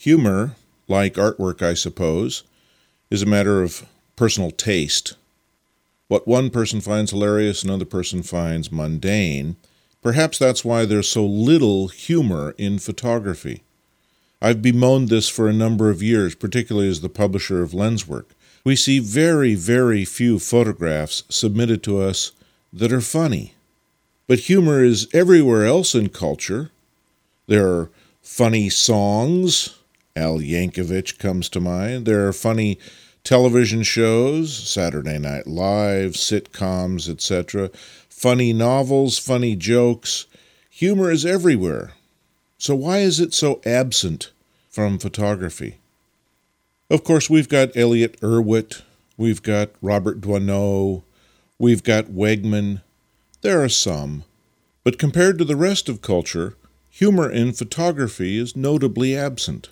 Humor, like artwork, I suppose, is a matter of personal taste. What one person finds hilarious, another person finds mundane. Perhaps that's why there's so little humor in photography. I've bemoaned this for a number of years, particularly as the publisher of Lenswork. We see very, very few photographs submitted to us that are funny. But humor is everywhere else in culture. There are funny songs. Al Yankovic comes to mind. There are funny television shows, Saturday Night Live, sitcoms, etc., funny novels, funny jokes. Humor is everywhere. So why is it so absent from photography? Of course, we've got Elliott Erwitt, we've got Robert Doisneau, we've got Wegman. There are some. But compared to the rest of culture, humor in photography is notably absent.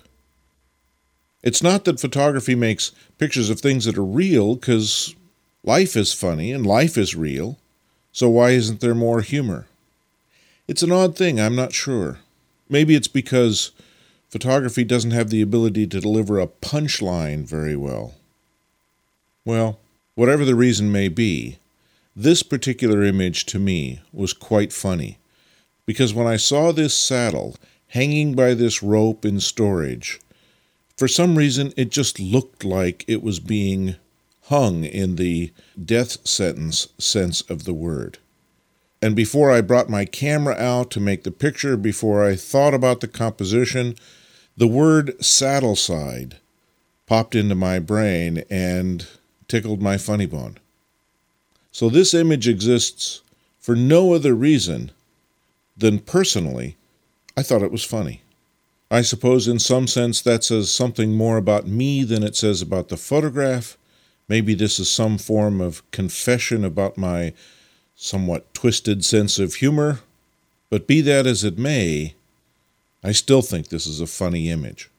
It's not that photography makes pictures of things that are real, because life is funny and life is real. So why isn't there more humor? It's an odd thing, I'm not sure. Maybe it's because photography doesn't have the ability to deliver a punchline very well. Well, whatever the reason may be, this particular image to me was quite funny. Because when I saw this saddle hanging by this rope in storage, for some reason it just looked like it was being hung in the death sentence sense of the word. And before I brought my camera out to make the picture, before I thought about the composition, the word saddlecide popped into my brain and tickled my funny bone. So this image exists for no other reason than personally, I thought it was funny. I suppose in some sense that says something more about me than it says about the photograph. Maybe this is some form of confession about my somewhat twisted sense of humor. But be that as it may, I still think this is a funny image.